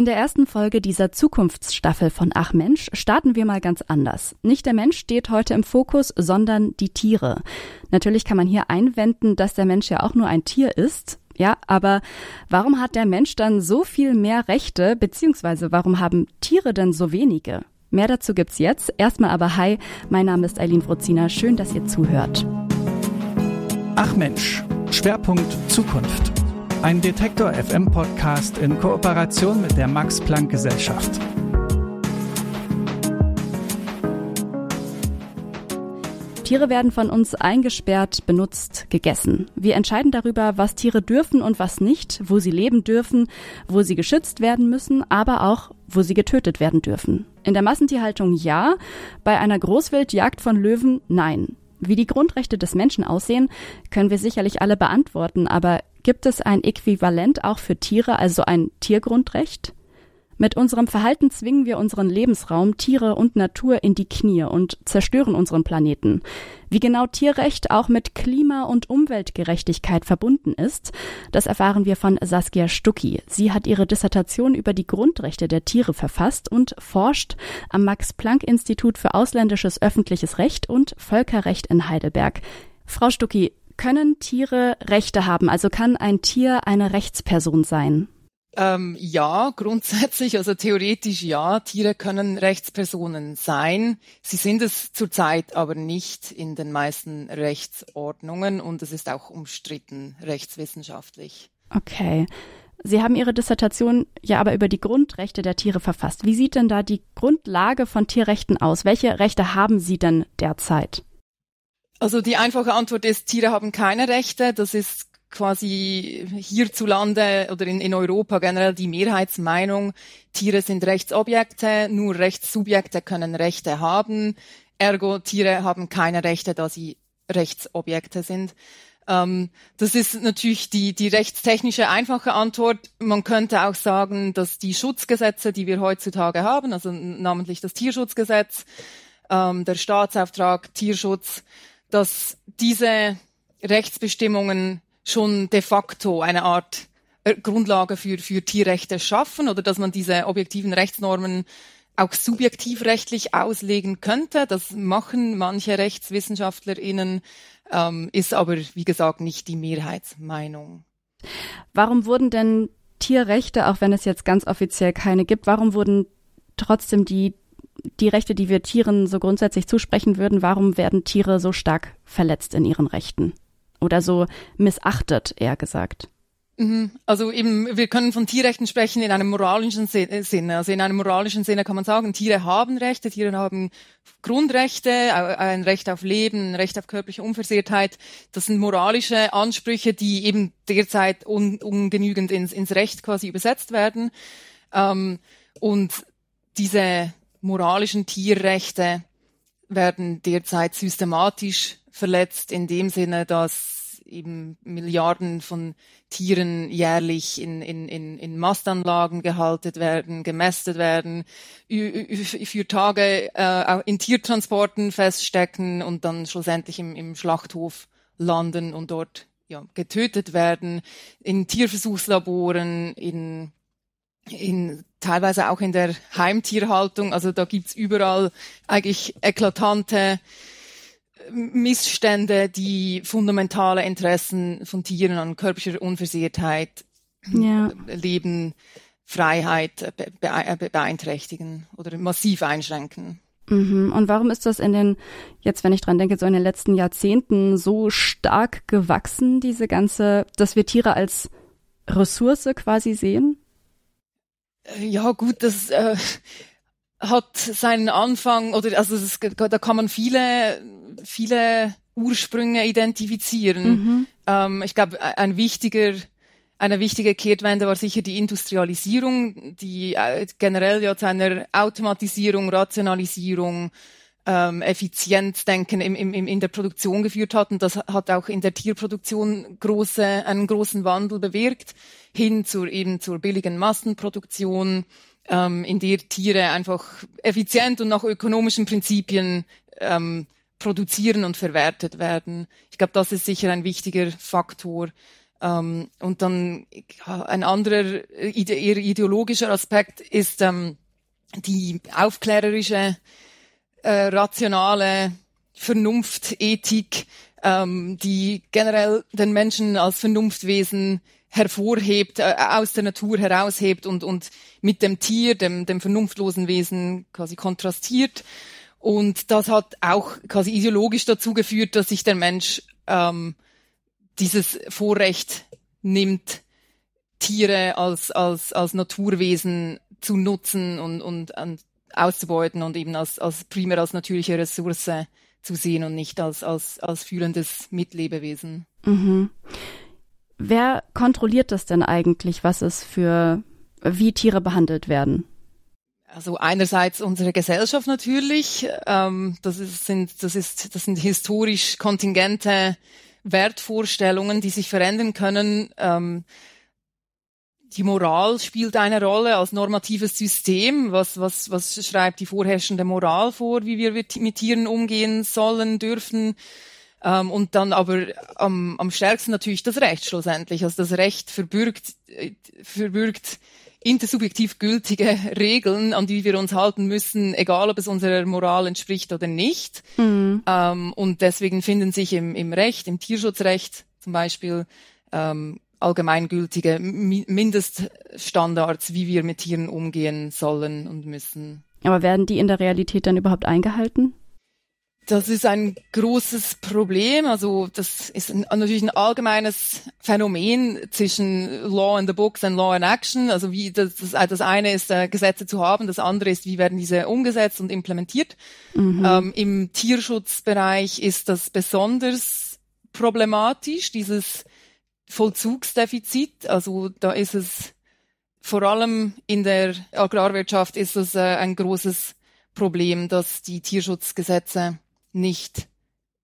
In der ersten Folge dieser Zukunftsstaffel von Ach Mensch starten wir mal ganz anders. Nicht der Mensch steht heute im Fokus, sondern die Tiere. Natürlich kann man hier einwenden, dass der Mensch ja auch nur ein Tier ist. Ja, aber warum hat der Mensch dann so viel mehr Rechte, beziehungsweise warum haben Tiere denn so wenige? Mehr dazu gibt's jetzt. Erstmal aber hi, mein Name ist Eileen Frozina. Schön, dass ihr zuhört. Ach Mensch, Schwerpunkt Zukunft. Ein Detektor FM Podcast in Kooperation mit der Max Planck Gesellschaft. Tiere werden von uns eingesperrt, benutzt, gegessen. Wir entscheiden darüber, was Tiere dürfen und was nicht, wo sie leben dürfen, wo sie geschützt werden müssen, aber auch, wo sie getötet werden dürfen. In der Massentierhaltung ja, bei einer Großwildjagd von Löwen nein. Wie die Grundrechte des Menschen aussehen, können wir sicherlich alle beantworten, aber gibt es ein Äquivalent auch für Tiere, also ein Tiergrundrecht? Mit unserem Verhalten zwingen wir unseren Lebensraum, Tiere und Natur in die Knie und zerstören unseren Planeten. Wie genau Tierrecht auch mit Klima- und Umweltgerechtigkeit verbunden ist, das erfahren wir von Saskia Stucki. Sie hat ihre Dissertation über die Grundrechte der Tiere verfasst und forscht am Max-Planck-Institut für ausländisches öffentliches Recht und Völkerrecht in Heidelberg. Frau Stucki, können Tiere Rechte haben? Also kann ein Tier eine Rechtsperson sein? Ähm, ja, grundsätzlich, also theoretisch ja, Tiere können Rechtspersonen sein. Sie sind es zurzeit aber nicht in den meisten Rechtsordnungen und es ist auch umstritten rechtswissenschaftlich. Okay. Sie haben Ihre Dissertation ja aber über die Grundrechte der Tiere verfasst. Wie sieht denn da die Grundlage von Tierrechten aus? Welche Rechte haben Sie denn derzeit? Also die einfache Antwort ist, Tiere haben keine Rechte. Das ist quasi hierzulande oder in, in Europa generell die Mehrheitsmeinung, Tiere sind Rechtsobjekte, nur Rechtssubjekte können Rechte haben, ergo Tiere haben keine Rechte, da sie Rechtsobjekte sind. Ähm, das ist natürlich die, die rechtstechnische einfache Antwort. Man könnte auch sagen, dass die Schutzgesetze, die wir heutzutage haben, also namentlich das Tierschutzgesetz, ähm, der Staatsauftrag, Tierschutz, dass diese Rechtsbestimmungen schon de facto eine Art äh, Grundlage für, für Tierrechte schaffen oder dass man diese objektiven Rechtsnormen auch subjektivrechtlich auslegen könnte. Das machen manche RechtswissenschaftlerInnen, ähm, ist aber, wie gesagt, nicht die Mehrheitsmeinung. Warum wurden denn Tierrechte, auch wenn es jetzt ganz offiziell keine gibt, warum wurden trotzdem die, die Rechte, die wir Tieren so grundsätzlich zusprechen würden, warum werden Tiere so stark verletzt in ihren Rechten? oder so missachtet, eher gesagt. Mhm. Also eben, wir können von Tierrechten sprechen in einem moralischen äh, Sinne. Also in einem moralischen Sinne kann man sagen, Tiere haben Rechte, Tiere haben Grundrechte, ein Recht auf Leben, ein Recht auf körperliche Unversehrtheit. Das sind moralische Ansprüche, die eben derzeit un ungenügend ins, ins Recht quasi übersetzt werden. Ähm, und diese moralischen Tierrechte werden derzeit systematisch verletzt in dem Sinne, dass eben Milliarden von Tieren jährlich in, in, in, in Mastanlagen gehalten werden, gemästet werden, für Tage äh, in Tiertransporten feststecken und dann schlussendlich im, im Schlachthof landen und dort ja, getötet werden, in Tierversuchslaboren, in, in teilweise auch in der Heimtierhaltung. Also da gibt's überall eigentlich eklatante Missstände, die fundamentale Interessen von Tieren an körperlicher Unversehrtheit, ja. Leben, Freiheit beeinträchtigen oder massiv einschränken. Mhm. Und warum ist das in den, jetzt wenn ich dran denke, so in den letzten Jahrzehnten so stark gewachsen, diese ganze, dass wir Tiere als Ressource quasi sehen? Ja, gut, das äh, hat seinen Anfang oder also es, da kann man viele viele Ursprünge identifizieren. Mhm. Ähm, ich glaube, ein wichtiger eine wichtige Kehrtwende war sicher die Industrialisierung, die äh, generell ja zu einer Automatisierung, Rationalisierung, ähm, Effizienzdenken im, im, in der Produktion geführt hat. Und das hat auch in der Tierproduktion große, einen großen Wandel bewirkt, hin zur eben zur billigen Massenproduktion, ähm, in der Tiere einfach effizient und nach ökonomischen Prinzipien ähm, produzieren und verwertet werden. Ich glaube, das ist sicher ein wichtiger Faktor. Ähm, und dann ein anderer ide eher ideologischer Aspekt ist ähm, die aufklärerische, äh, rationale Vernunft, Ethik, ähm, die generell den Menschen als Vernunftwesen hervorhebt, äh, aus der Natur heraushebt und, und mit dem Tier, dem, dem vernunftlosen Wesen quasi kontrastiert. Und das hat auch quasi ideologisch dazu geführt, dass sich der Mensch ähm, dieses Vorrecht nimmt, Tiere als, als, als Naturwesen zu nutzen und, und, und auszubeuten und eben als, als primär als natürliche Ressource zu sehen und nicht als, als, als fühlendes Mitlebewesen. Mhm. Wer kontrolliert das denn eigentlich, was es für, wie Tiere behandelt werden? Also einerseits unsere Gesellschaft natürlich. Ähm, das, ist, sind, das, ist, das sind historisch kontingente Wertvorstellungen, die sich verändern können. Ähm, die Moral spielt eine Rolle als normatives System. Was, was, was schreibt die vorherrschende Moral vor, wie wir mit Tieren umgehen sollen, dürfen? Ähm, und dann aber am, am stärksten natürlich das Recht schlussendlich. Also das Recht verbürgt, äh, verbürgt intersubjektiv gültige Regeln, an die wir uns halten müssen, egal ob es unserer Moral entspricht oder nicht. Mhm. Ähm, und deswegen finden sich im, im Recht, im Tierschutzrecht zum Beispiel, ähm, allgemeingültige Mindeststandards, wie wir mit Tieren umgehen sollen und müssen. Aber werden die in der Realität dann überhaupt eingehalten? Das ist ein großes Problem. Also das ist ein, natürlich ein allgemeines Phänomen zwischen Law in the Books und Law in Action. Also wie das, das, das eine ist, äh, Gesetze zu haben, das andere ist, wie werden diese umgesetzt und implementiert. Mhm. Ähm, Im Tierschutzbereich ist das besonders problematisch, dieses Vollzugsdefizit. Also da ist es vor allem in der Agrarwirtschaft ist es äh, ein großes Problem, dass die Tierschutzgesetze nicht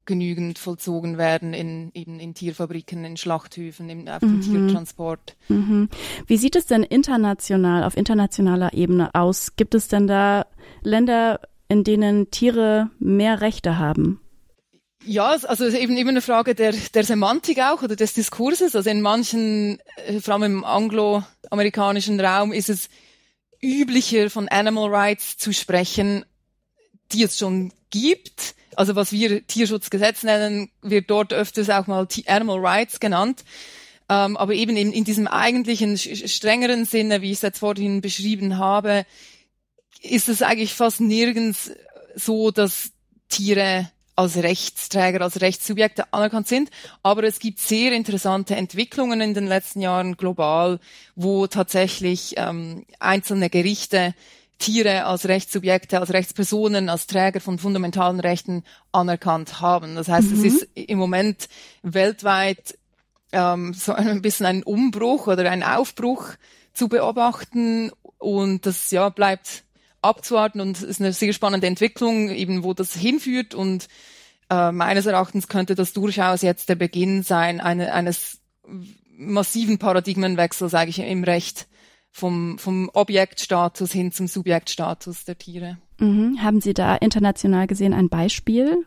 genügend vollzogen werden in eben in Tierfabriken, in Schlachthöfen, im, auf dem mhm. Tiertransport. Mhm. Wie sieht es denn international, auf internationaler Ebene aus? Gibt es denn da Länder, in denen Tiere mehr Rechte haben? Ja, also es ist eben immer eine Frage der, der Semantik auch oder des Diskurses. Also in manchen, äh, vor allem im angloamerikanischen Raum, ist es üblicher, von Animal Rights zu sprechen, die es schon gibt. Also was wir Tierschutzgesetz nennen, wird dort öfters auch mal Animal Rights genannt. Ähm, aber eben in, in diesem eigentlichen strengeren Sinne, wie ich es jetzt vorhin beschrieben habe, ist es eigentlich fast nirgends so, dass Tiere als Rechtsträger, als Rechtssubjekte anerkannt sind. Aber es gibt sehr interessante Entwicklungen in den letzten Jahren global, wo tatsächlich ähm, einzelne Gerichte Tiere als Rechtssubjekte, als Rechtspersonen, als Träger von fundamentalen Rechten anerkannt haben. Das heißt, mhm. es ist im Moment weltweit ähm, so ein bisschen ein Umbruch oder ein Aufbruch zu beobachten und das ja bleibt abzuwarten und es ist eine sehr spannende Entwicklung, eben wo das hinführt und äh, meines Erachtens könnte das durchaus jetzt der Beginn sein eine, eines massiven Paradigmenwechsels eigentlich im Recht vom, vom Objektstatus hin zum Subjektstatus der Tiere. Mhm. Haben Sie da international gesehen ein Beispiel?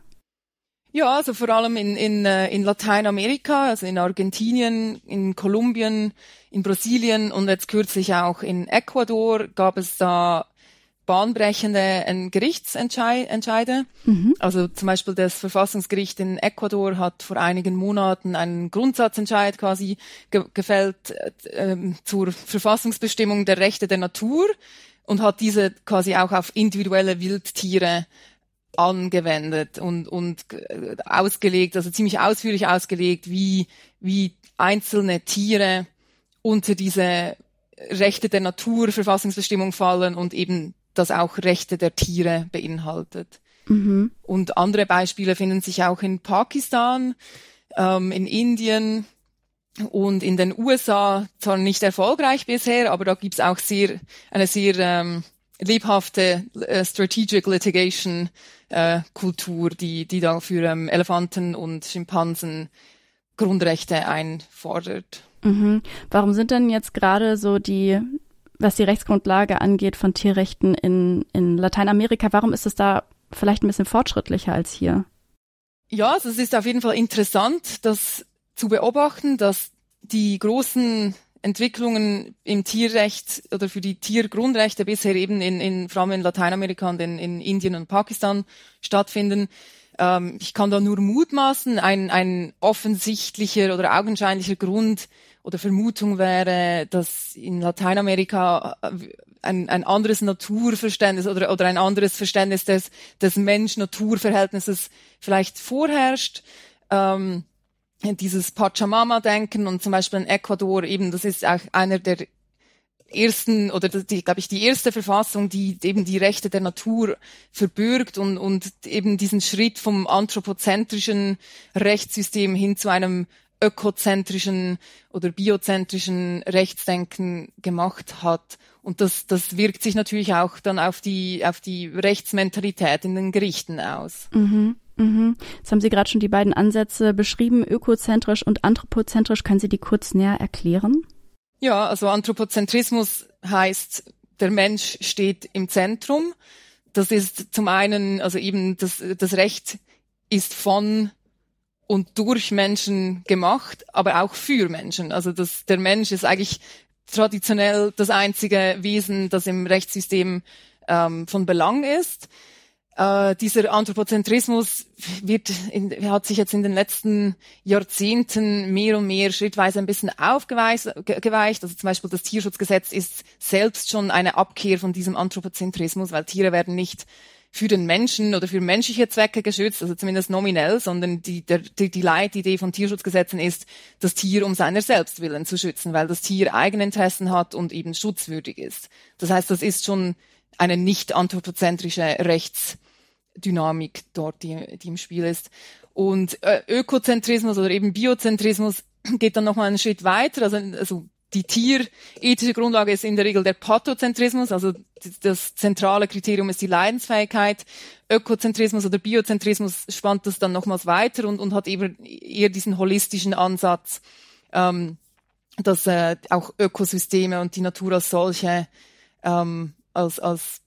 Ja, also vor allem in, in, äh, in Lateinamerika, also in Argentinien, in Kolumbien, in Brasilien und jetzt kürzlich auch in Ecuador gab es da bahnbrechende Gerichtsentscheide. Mhm. Also zum Beispiel das Verfassungsgericht in Ecuador hat vor einigen Monaten einen Grundsatzentscheid quasi ge gefällt äh, zur Verfassungsbestimmung der Rechte der Natur und hat diese quasi auch auf individuelle Wildtiere angewendet und, und ausgelegt, also ziemlich ausführlich ausgelegt, wie, wie einzelne Tiere unter diese Rechte der Natur Verfassungsbestimmung fallen und eben das auch Rechte der Tiere beinhaltet. Mhm. Und andere Beispiele finden sich auch in Pakistan, ähm, in Indien und in den USA, zwar nicht erfolgreich bisher, aber da gibt's auch sehr, eine sehr ähm, lebhafte äh, Strategic Litigation äh, Kultur, die, die da für ähm, Elefanten und Schimpansen Grundrechte einfordert. Mhm. Warum sind denn jetzt gerade so die was die Rechtsgrundlage angeht von Tierrechten in, in Lateinamerika. Warum ist es da vielleicht ein bisschen fortschrittlicher als hier? Ja, also es ist auf jeden Fall interessant, das zu beobachten, dass die großen Entwicklungen im Tierrecht oder für die Tiergrundrechte bisher eben in, in vor allem in Lateinamerika und in, in Indien und Pakistan stattfinden. Ähm, ich kann da nur mutmaßen, ein, ein offensichtlicher oder augenscheinlicher Grund oder Vermutung wäre, dass in Lateinamerika äh, ein, ein anderes Naturverständnis oder, oder ein anderes Verständnis des, des Mensch-Natur-Verhältnisses vielleicht vorherrscht. Ähm, dieses Pachamama-Denken und zum Beispiel in Ecuador eben, das ist auch einer der ersten oder die, glaube ich, die erste Verfassung, die eben die Rechte der Natur verbürgt und, und eben diesen Schritt vom anthropozentrischen Rechtssystem hin zu einem ökozentrischen oder biozentrischen Rechtsdenken gemacht hat. Und das, das wirkt sich natürlich auch dann auf die, auf die Rechtsmentalität in den Gerichten aus. Mhm. Mhm. Jetzt haben Sie gerade schon die beiden Ansätze beschrieben, ökozentrisch und anthropozentrisch. Können Sie die kurz näher erklären? Ja, also Anthropozentrismus heißt, der Mensch steht im Zentrum. Das ist zum einen, also eben das, das Recht ist von und durch Menschen gemacht, aber auch für Menschen. Also das, der Mensch ist eigentlich traditionell das einzige Wesen, das im Rechtssystem ähm, von Belang ist. Äh, dieser Anthropozentrismus wird in, hat sich jetzt in den letzten Jahrzehnten mehr und mehr schrittweise ein bisschen aufgeweicht. Also zum Beispiel das Tierschutzgesetz ist selbst schon eine Abkehr von diesem Anthropozentrismus, weil Tiere werden nicht für den Menschen oder für menschliche Zwecke geschützt, also zumindest nominell, sondern die, der, die, die Leitidee von Tierschutzgesetzen ist, das Tier um seiner selbst willen zu schützen, weil das Tier Eigeninteressen hat und eben schutzwürdig ist. Das heißt, das ist schon eine nicht anthropozentrische Rechts Dynamik dort, die, die im Spiel ist. Und äh, Ökozentrismus oder eben Biozentrismus geht dann nochmal einen Schritt weiter. Also, also die tierethische Grundlage ist in der Regel der Pathozentrismus, also das zentrale Kriterium ist die Leidensfähigkeit. Ökozentrismus oder Biozentrismus spannt das dann nochmals weiter und, und hat eben eher diesen holistischen Ansatz, ähm, dass äh, auch Ökosysteme und die Natur als solche ähm, als, als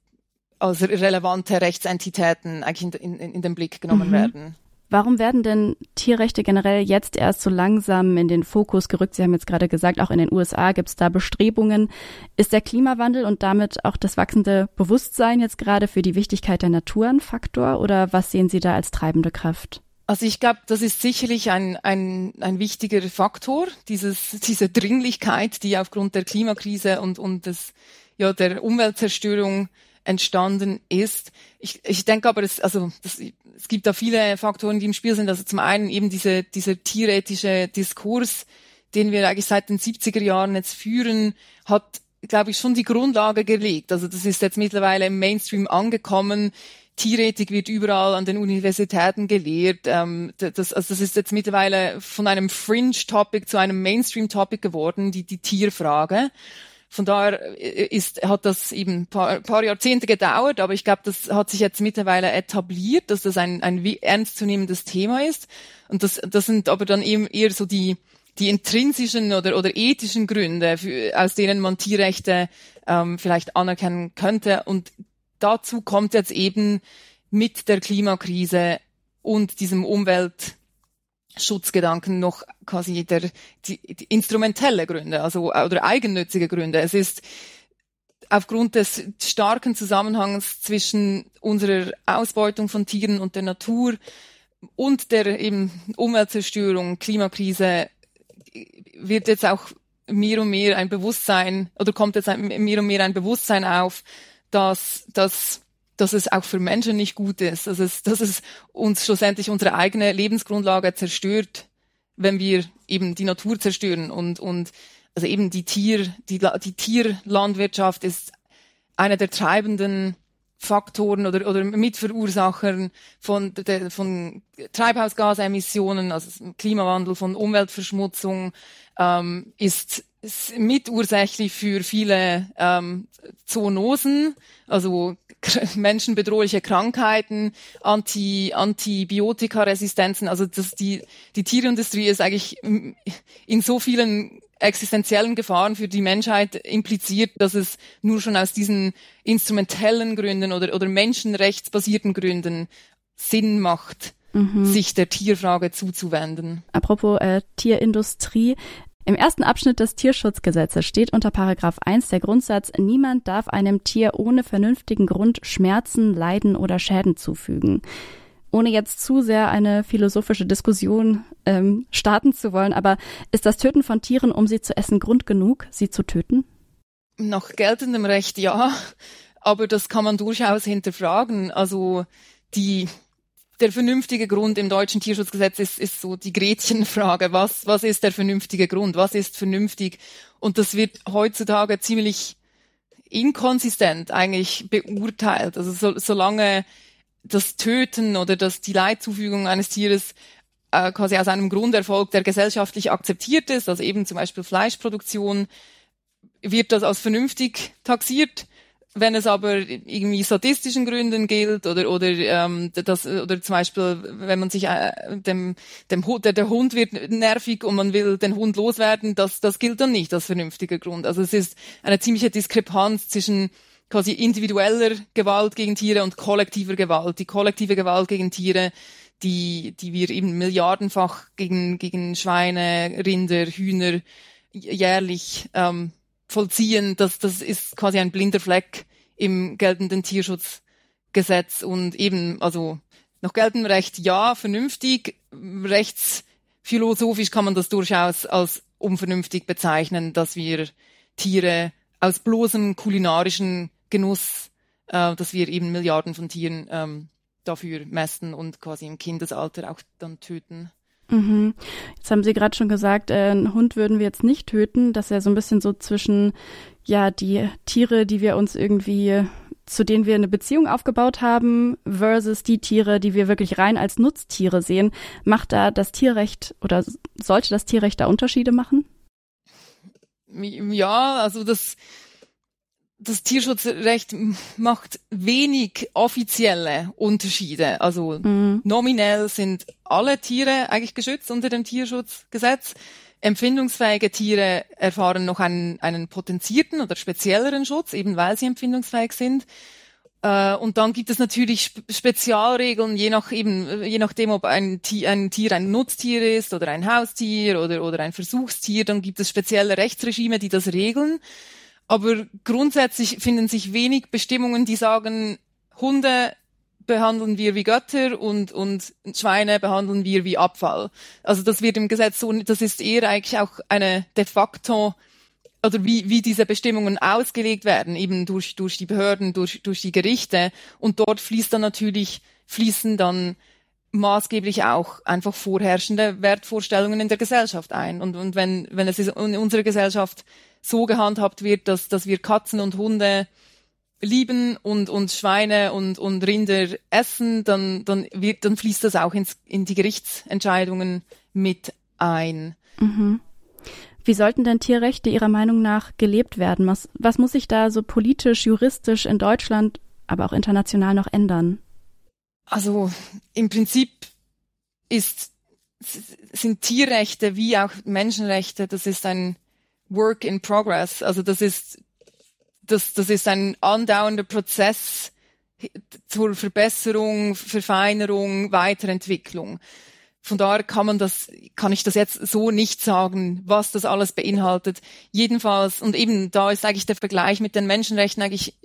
als relevante Rechtsentitäten eigentlich in, in, in den Blick genommen mhm. werden. Warum werden denn Tierrechte generell jetzt erst so langsam in den Fokus gerückt? Sie haben jetzt gerade gesagt, auch in den USA gibt es da Bestrebungen. Ist der Klimawandel und damit auch das wachsende Bewusstsein jetzt gerade für die Wichtigkeit der Natur ein Faktor oder was sehen Sie da als treibende Kraft? Also ich glaube, das ist sicherlich ein, ein, ein wichtiger Faktor, dieses, diese Dringlichkeit, die aufgrund der Klimakrise und, und des, ja, der Umweltzerstörung entstanden ist. Ich, ich denke aber, es, also, das, es gibt da viele Faktoren, die im Spiel sind. Also zum einen eben diese, dieser tierethische Diskurs, den wir eigentlich seit den 70er Jahren jetzt führen, hat, glaube ich, schon die Grundlage gelegt. Also das ist jetzt mittlerweile im Mainstream angekommen. Tierethik wird überall an den Universitäten gelehrt. Ähm, das, also das ist jetzt mittlerweile von einem Fringe-Topic zu einem Mainstream-Topic geworden, die, die Tierfrage. Von daher äh, ist, hat das eben ein paar, paar Jahrzehnte gedauert, aber ich glaube, das hat sich jetzt mittlerweile etabliert, dass das ein, ein ernstzunehmendes Thema ist. Und das, das sind aber dann eben eher so die, die intrinsischen oder, oder ethischen Gründe, für, aus denen man Tierrechte ähm, vielleicht anerkennen könnte. Und dazu kommt jetzt eben mit der Klimakrise und diesem Umwelt Schutzgedanken noch quasi der, die, die instrumentelle Gründe, also oder eigennützige Gründe. Es ist aufgrund des starken Zusammenhangs zwischen unserer Ausbeutung von Tieren und der Natur und der eben Umweltzerstörung, Klimakrise wird jetzt auch mehr und mehr ein Bewusstsein oder kommt jetzt mehr und mehr ein Bewusstsein auf, dass, dass dass es auch für Menschen nicht gut ist, dass es, dass es uns schlussendlich unsere eigene Lebensgrundlage zerstört, wenn wir eben die Natur zerstören. Und, und also eben die Tier, die, die Tierlandwirtschaft ist einer der treibenden Faktoren oder, oder Mitverursachern von, de, von Treibhausgasemissionen, also Klimawandel, von Umweltverschmutzung, ähm, ist mitursächlich für viele ähm, Zoonosen, also menschenbedrohliche Krankheiten, Anti, Antibiotikaresistenzen. Also das, die, die Tierindustrie ist eigentlich in so vielen existenziellen Gefahren für die Menschheit impliziert, dass es nur schon aus diesen instrumentellen Gründen oder, oder menschenrechtsbasierten Gründen Sinn macht, mhm. sich der Tierfrage zuzuwenden. Apropos äh, Tierindustrie, Im ersten Abschnitt des Tierschutzgesetzes steht unter Paragraph 1 der Grundsatz, niemand darf einem Tier ohne vernünftigen Grund Schmerzen, Leiden oder Schäden zufügen. Ohne jetzt zu sehr eine philosophische Diskussion ähm, starten zu wollen, aber ist das Töten von Tieren, um sie zu essen, Grund genug, sie zu töten? Nach geltendem Recht ja, aber das kann man durchaus hinterfragen. Also die der vernünftige Grund im deutschen Tierschutzgesetz ist, ist so die Gretchenfrage. Was, was ist der vernünftige Grund? Was ist vernünftig? Und das wird heutzutage ziemlich inkonsistent eigentlich beurteilt. Also so, solange das Töten oder das, die Leidzufügung eines Tieres äh, quasi aus einem Grund erfolgt, der gesellschaftlich akzeptiert ist, also eben zum Beispiel Fleischproduktion, wird das als vernünftig taxiert. Wenn es aber irgendwie statistischen Gründen gilt oder oder ähm, das oder zum Beispiel wenn man sich äh, dem dem Hund der, der Hund wird nervig und man will den Hund loswerden, das das gilt dann nicht als vernünftiger Grund. Also es ist eine ziemliche Diskrepanz zwischen quasi individueller Gewalt gegen Tiere und kollektiver Gewalt. Die kollektive Gewalt gegen Tiere, die die wir eben milliardenfach gegen gegen Schweine, Rinder, Hühner jährlich ähm, vollziehen, das, das ist quasi ein blinder Fleck im geltenden Tierschutzgesetz. Und eben, also nach geltendem Recht ja, vernünftig, rechtsphilosophisch kann man das durchaus als unvernünftig bezeichnen, dass wir Tiere aus bloßem kulinarischen Genuss, äh, dass wir eben Milliarden von Tieren ähm, dafür messen und quasi im Kindesalter auch dann töten. Mhm. Jetzt haben Sie gerade schon gesagt, äh, einen Hund würden wir jetzt nicht töten. Das ist ja so ein bisschen so zwischen, ja, die Tiere, die wir uns irgendwie, zu denen wir eine Beziehung aufgebaut haben, versus die Tiere, die wir wirklich rein als Nutztiere sehen. Macht da das Tierrecht oder sollte das Tierrecht da Unterschiede machen? Ja, also das, das Tierschutzrecht macht wenig offizielle Unterschiede. Also mhm. nominell sind alle Tiere eigentlich geschützt unter dem Tierschutzgesetz. Empfindungsfähige Tiere erfahren noch einen, einen potenzierten oder spezielleren Schutz, eben weil sie empfindungsfähig sind. Äh, und dann gibt es natürlich Spezialregeln, je nach eben, je nachdem, ob ein Tier, ein Tier ein Nutztier ist oder ein Haustier oder, oder ein Versuchstier, dann gibt es spezielle Rechtsregime, die das regeln. Aber grundsätzlich finden sich wenig Bestimmungen, die sagen, Hunde behandeln wir wie Götter und, und Schweine behandeln wir wie Abfall. Also das wird im Gesetz so, das ist eher eigentlich auch eine de facto oder wie, wie diese Bestimmungen ausgelegt werden, eben durch, durch die Behörden, durch, durch die Gerichte. Und dort fließt dann natürlich, fließen dann maßgeblich auch einfach vorherrschende Wertvorstellungen in der Gesellschaft ein. Und, und wenn, wenn es in unserer Gesellschaft so gehandhabt wird, dass, dass wir Katzen und Hunde lieben und, und Schweine und, und Rinder essen, dann, dann, wird, dann fließt das auch ins, in die Gerichtsentscheidungen mit ein. Mhm. Wie sollten denn Tierrechte Ihrer Meinung nach gelebt werden? Was, was muss sich da so politisch, juristisch in Deutschland, aber auch international noch ändern? Also im Prinzip ist, sind Tierrechte wie auch Menschenrechte, das ist ein Work in Progress. Also das ist, das, das ist ein andauernder Prozess zur Verbesserung, Verfeinerung, Weiterentwicklung. Von daher kann man das, kann ich das jetzt so nicht sagen, was das alles beinhaltet. Jedenfalls, und eben da ist eigentlich der Vergleich mit den Menschenrechten eigentlich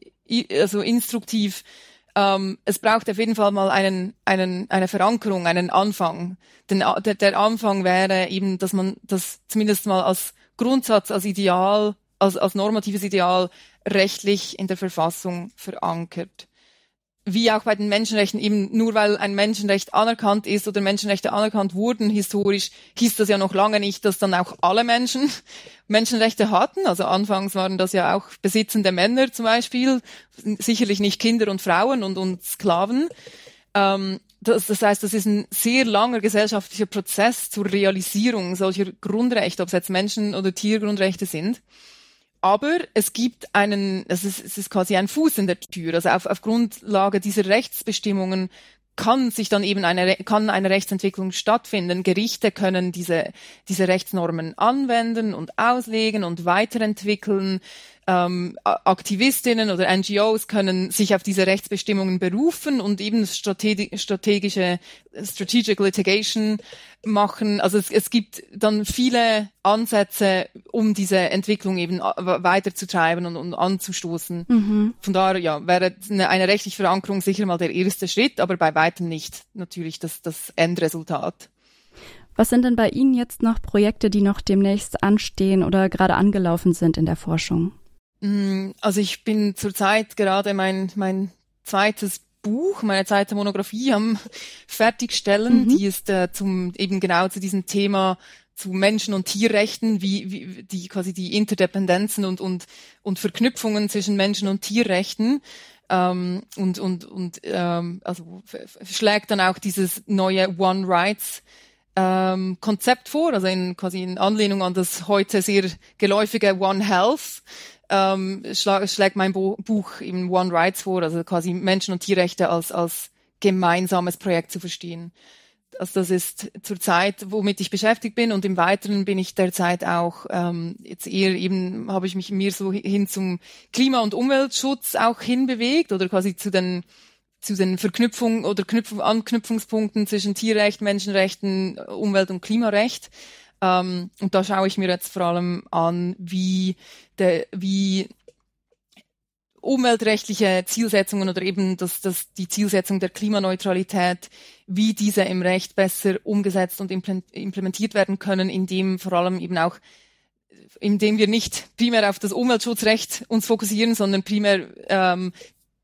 also instruktiv. Ähm, es braucht auf jeden Fall mal einen, einen, eine Verankerung, einen Anfang. Denn der, der Anfang wäre eben, dass man das zumindest mal als Grundsatz, als Ideal, als, als normatives Ideal rechtlich in der Verfassung verankert. Wie auch bei den Menschenrechten, eben nur weil ein Menschenrecht anerkannt ist oder Menschenrechte anerkannt wurden historisch, hieß das ja noch lange nicht, dass dann auch alle Menschen Menschenrechte hatten. Also anfangs waren das ja auch besitzende Männer zum Beispiel, sicherlich nicht Kinder und Frauen und, und Sklaven. Ähm, das, das heißt, das ist ein sehr langer gesellschaftlicher Prozess zur Realisierung solcher Grundrechte, ob es jetzt Menschen- oder Tiergrundrechte sind. Aber es gibt einen, es ist, es ist quasi ein Fuß in der Tür. Also auf, auf Grundlage dieser Rechtsbestimmungen kann sich dann eben eine, kann eine Rechtsentwicklung stattfinden. Gerichte können diese, diese Rechtsnormen anwenden und auslegen und weiterentwickeln. Ähm, Aktivistinnen oder NGOs können sich auf diese Rechtsbestimmungen berufen und eben strategische Strategic Litigation machen. Also es, es gibt dann viele Ansätze, um diese Entwicklung eben weiterzutreiben und, und anzustoßen. Mhm. Von daher ja, wäre eine, eine rechtliche Verankerung sicher mal der erste Schritt, aber bei weitem nicht natürlich das, das Endresultat. Was sind denn bei Ihnen jetzt noch Projekte, die noch demnächst anstehen oder gerade angelaufen sind in der Forschung? Mm, also ich bin zurzeit gerade mein, mein zweites Buch, meine zweite Monographie am fertigstellen. Mhm. Die ist äh, zum eben genau zu diesem Thema zu Menschen- und Tierrechten, wie, wie die quasi die Interdependenzen und und und Verknüpfungen zwischen Menschen- und Tierrechten ähm, und und und ähm, also schlägt dann auch dieses neue One Rights ähm, Konzept vor, also in quasi in Anlehnung an das heute sehr geläufige One Health ähm, schlägt mein Bo Buch eben One Rights vor, also quasi Menschen- und Tierrechte als, als gemeinsames Projekt zu verstehen. Also das ist zurzeit, womit ich beschäftigt bin und im Weiteren bin ich derzeit auch ähm, jetzt eher eben habe ich mich mir so hin zum Klima- und Umweltschutz auch hinbewegt oder quasi zu den zu den Verknüpfungen oder Knüpfung, Anknüpfungspunkten zwischen Tierrecht, Menschenrechten, Umwelt- und Klimarecht. Ähm, und da schaue ich mir jetzt vor allem an, wie, der, wie umweltrechtliche Zielsetzungen oder eben das, das, die Zielsetzung der Klimaneutralität, wie diese im Recht besser umgesetzt und implementiert werden können, indem vor allem eben auch indem wir nicht primär auf das Umweltschutzrecht uns fokussieren, sondern primär ähm,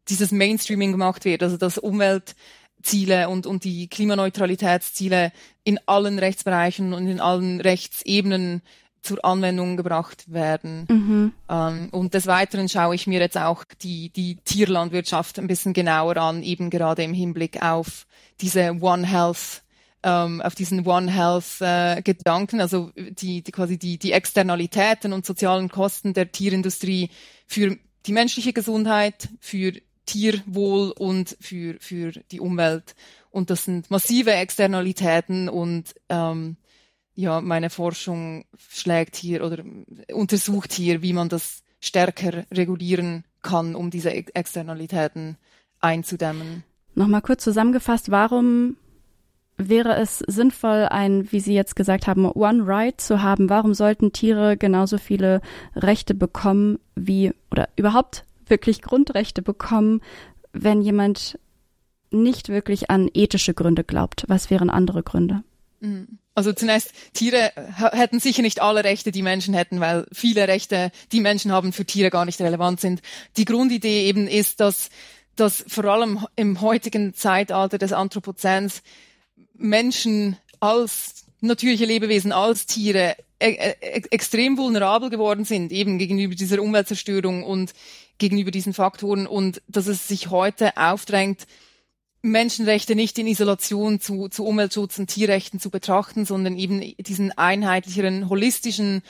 dieses Mainstreaming gemacht wird, also dass Umwelt Ziele und, und die Klimaneutralitätsziele in allen Rechtsbereichen und in allen Rechtsebenen zur Anwendung gebracht werden. Mhm. Ähm, und des Weiteren schaue ich mir jetzt auch die, die Tierlandwirtschaft ein bisschen genauer an, eben gerade im Hinblick auf diese One Health ähm, auf diesen One Health äh, Gedanken, also die, die quasi die, die Externalitäten und sozialen Kosten der Tierindustrie für die menschliche Gesundheit, für Tierwohl und für, für die Umwelt. Und das sind massive Externalitäten und ähm, ja, meine Forschung schlägt hier oder untersucht hier, wie man das stärker regulieren kann, um diese Externalitäten einzudämmen. Nochmal kurz zusammengefasst, warum wäre es sinnvoll, ein, wie Sie jetzt gesagt haben, One Right zu haben? Warum sollten Tiere genauso viele Rechte bekommen wie oder überhaupt wirklich Grundrechte bekommen, wenn jemand nicht wirklich an ethische Gründe glaubt? Was wären andere Gründe? Mhm. Also zunächst, Tiere hätten sicher nicht alle Rechte, die Menschen hätten, weil viele Rechte, die Menschen haben, für Tiere gar nicht relevant sind. Die Grundidee eben ist, dass, dass vor allem im heutigen Zeitalter des Anthropozäns Menschen als natürliche Lebewesen, als Tiere e e extrem vulnerabel geworden sind, eben gegenüber dieser Umweltzerstörung und gegenüber diesen Faktoren und dass es sich heute aufdrängt, Menschenrechte nicht in Isolation zu, zu Umweltschutz und Tierrechten zu betrachten, sondern eben diesen einheitlicheren, holistischen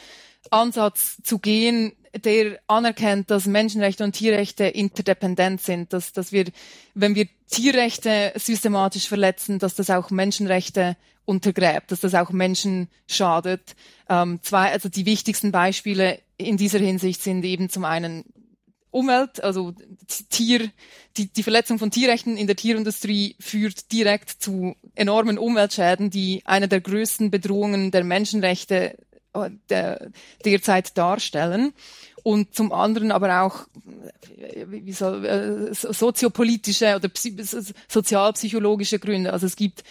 Ansatz zu gehen, der anerkennt, dass Menschenrechte und Tierrechte interdependent sind, dass, dass wir, wenn wir Tierrechte systematisch verletzen, dass das auch Menschenrechte untergräbt, dass das auch Menschen schadet. Ähm, zwei, also die wichtigsten Beispiele in dieser Hinsicht sind eben zum einen Umwelt, also Tier, die, die Verletzung von Tierrechten in der Tierindustrie führt direkt zu enormen Umweltschäden, die eine der größten Bedrohungen der Menschenrechte äh, der, derzeit darstellen. Und zum anderen aber auch wie soll, äh, soziopolitische oder sozialpsychologische Gründe. Also es gibt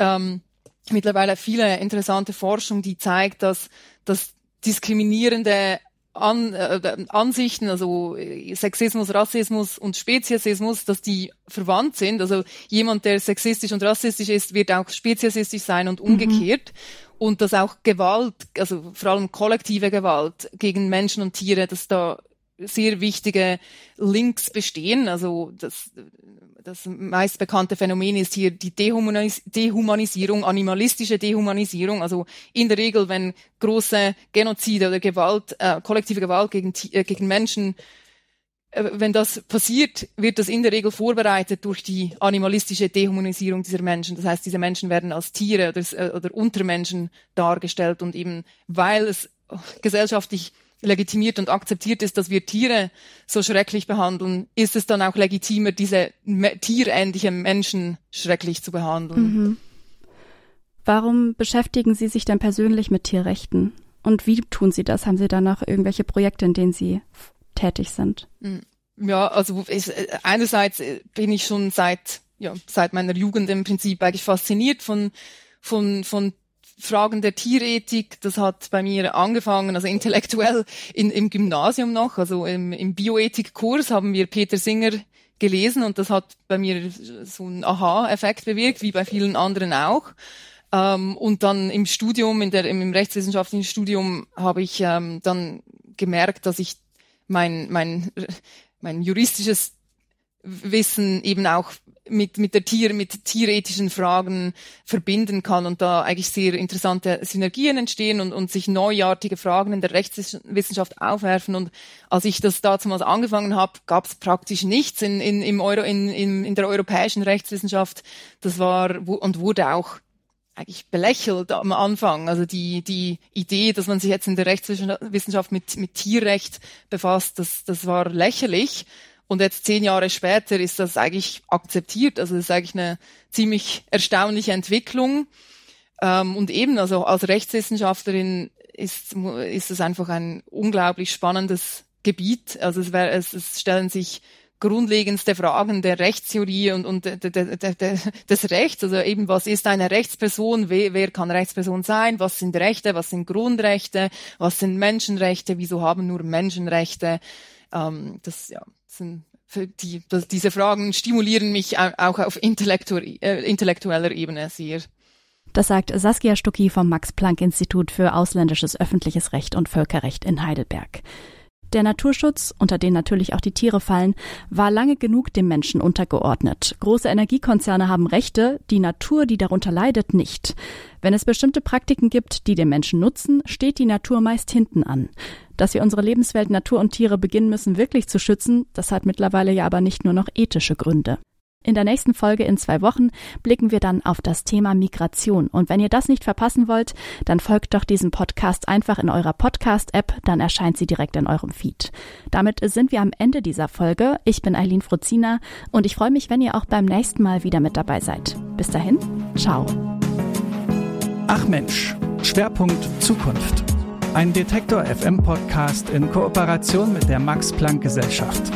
ähm, mittlerweile viele interessante Forschung, die zeigt, dass, dass diskriminierende an, äh, Ansichten, also äh, Sexismus, Rassismus und Speziesismus, dass die verwandt sind. Also jemand, der sexistisch und rassistisch ist, wird auch speziesistisch sein und umgekehrt. Mhm. Und dass auch Gewalt, also vor allem kollektive Gewalt gegen Menschen und Tiere, dass da sehr wichtige Links bestehen. Also das, das meist bekannte Phänomen ist hier die Dehumanis Dehumanisierung, animalistische Dehumanisierung. Also in der Regel, wenn große Genozide oder Gewalt, äh, kollektive Gewalt gegen, äh, gegen Menschen, äh, wenn das passiert, wird das in der Regel vorbereitet durch die animalistische Dehumanisierung dieser Menschen. Das heißt, diese Menschen werden als Tiere oder, äh, oder Untermenschen dargestellt und eben weil es gesellschaftlich legitimiert und akzeptiert ist, dass wir Tiere so schrecklich behandeln, ist es dann auch legitimer, diese tierähnlichen Menschen schrecklich zu behandeln. Mhm. Warum beschäftigen Sie sich denn persönlich mit Tierrechten? Und wie tun Sie das? Haben Sie da noch irgendwelche Projekte, in denen Sie tätig sind? Hm. Ja, also ich, äh, einerseits äh, bin ich schon seit ja seit meiner Jugend im Prinzip eigentlich fasziniert von von von Fragen der Tierethik, das hat bei mir angefangen, also intellektuell in, im Gymnasium noch, also im, im Bioethikkurs haben wir Peter Singer gelesen und das hat bei mir so einen Aha-Effekt bewirkt, wie bei vielen anderen auch. Ähm, und dann im Studium, in der, im rechtswissenschaftlichen Studium, habe ich ähm, dann gemerkt, dass ich mein, mein, mein juristisches Wissen eben auch mit, mit der Tier, mit tierethischen Fragen verbinden kann und da eigentlich sehr interessante Synergien entstehen und, und sich neuartige Fragen in der Rechtswissenschaft aufwerfen. Und als ich das damals angefangen habe, gab es praktisch nichts in, in, im Euro, in, in, in der europäischen Rechtswissenschaft. Das war und wurde auch eigentlich belächelt am Anfang. Also die, die Idee, dass man sich jetzt in der Rechtswissenschaft mit, mit Tierrecht befasst, das, das war lächerlich. Und jetzt zehn Jahre später ist das eigentlich akzeptiert. Also das ist eigentlich eine ziemlich erstaunliche Entwicklung. Ähm, und eben, also als Rechtswissenschaftlerin ist, ist es einfach ein unglaublich spannendes Gebiet. Also es, wär, es, es stellen sich grundlegendste Fragen der Rechtstheorie und, und de, de, de, des Rechts. Also eben, was ist eine Rechtsperson? Wer, wer kann Rechtsperson sein? Was sind Rechte? Was sind Grundrechte? Was sind Menschenrechte? Wieso haben nur Menschenrechte? Ähm, das ja, sind die, das, diese Fragen stimulieren mich auch auf intellektu äh, intellektueller Ebene sehr. Das sagt Saskia Stucki vom Max-Planck-Institut für ausländisches öffentliches Recht und Völkerrecht in Heidelberg. Der Naturschutz, unter den natürlich auch die Tiere fallen, war lange genug dem Menschen untergeordnet. Große Energiekonzerne haben Rechte, die Natur, die darunter leidet, nicht. Wenn es bestimmte Praktiken gibt, die den Menschen nutzen, steht die Natur meist hinten an. Dass wir unsere Lebenswelt Natur und Tiere beginnen müssen wirklich zu schützen, das hat mittlerweile ja aber nicht nur noch ethische Gründe. In der nächsten Folge in zwei Wochen blicken wir dann auf das Thema Migration. Und wenn ihr das nicht verpassen wollt, dann folgt doch diesem Podcast einfach in eurer Podcast-App, dann erscheint sie direkt in eurem Feed. Damit sind wir am Ende dieser Folge. Ich bin Eileen Fruzina und ich freue mich, wenn ihr auch beim nächsten Mal wieder mit dabei seid. Bis dahin, ciao. Ach Mensch, Schwerpunkt Zukunft. Ein Detektor FM Podcast in Kooperation mit der Max Planck Gesellschaft.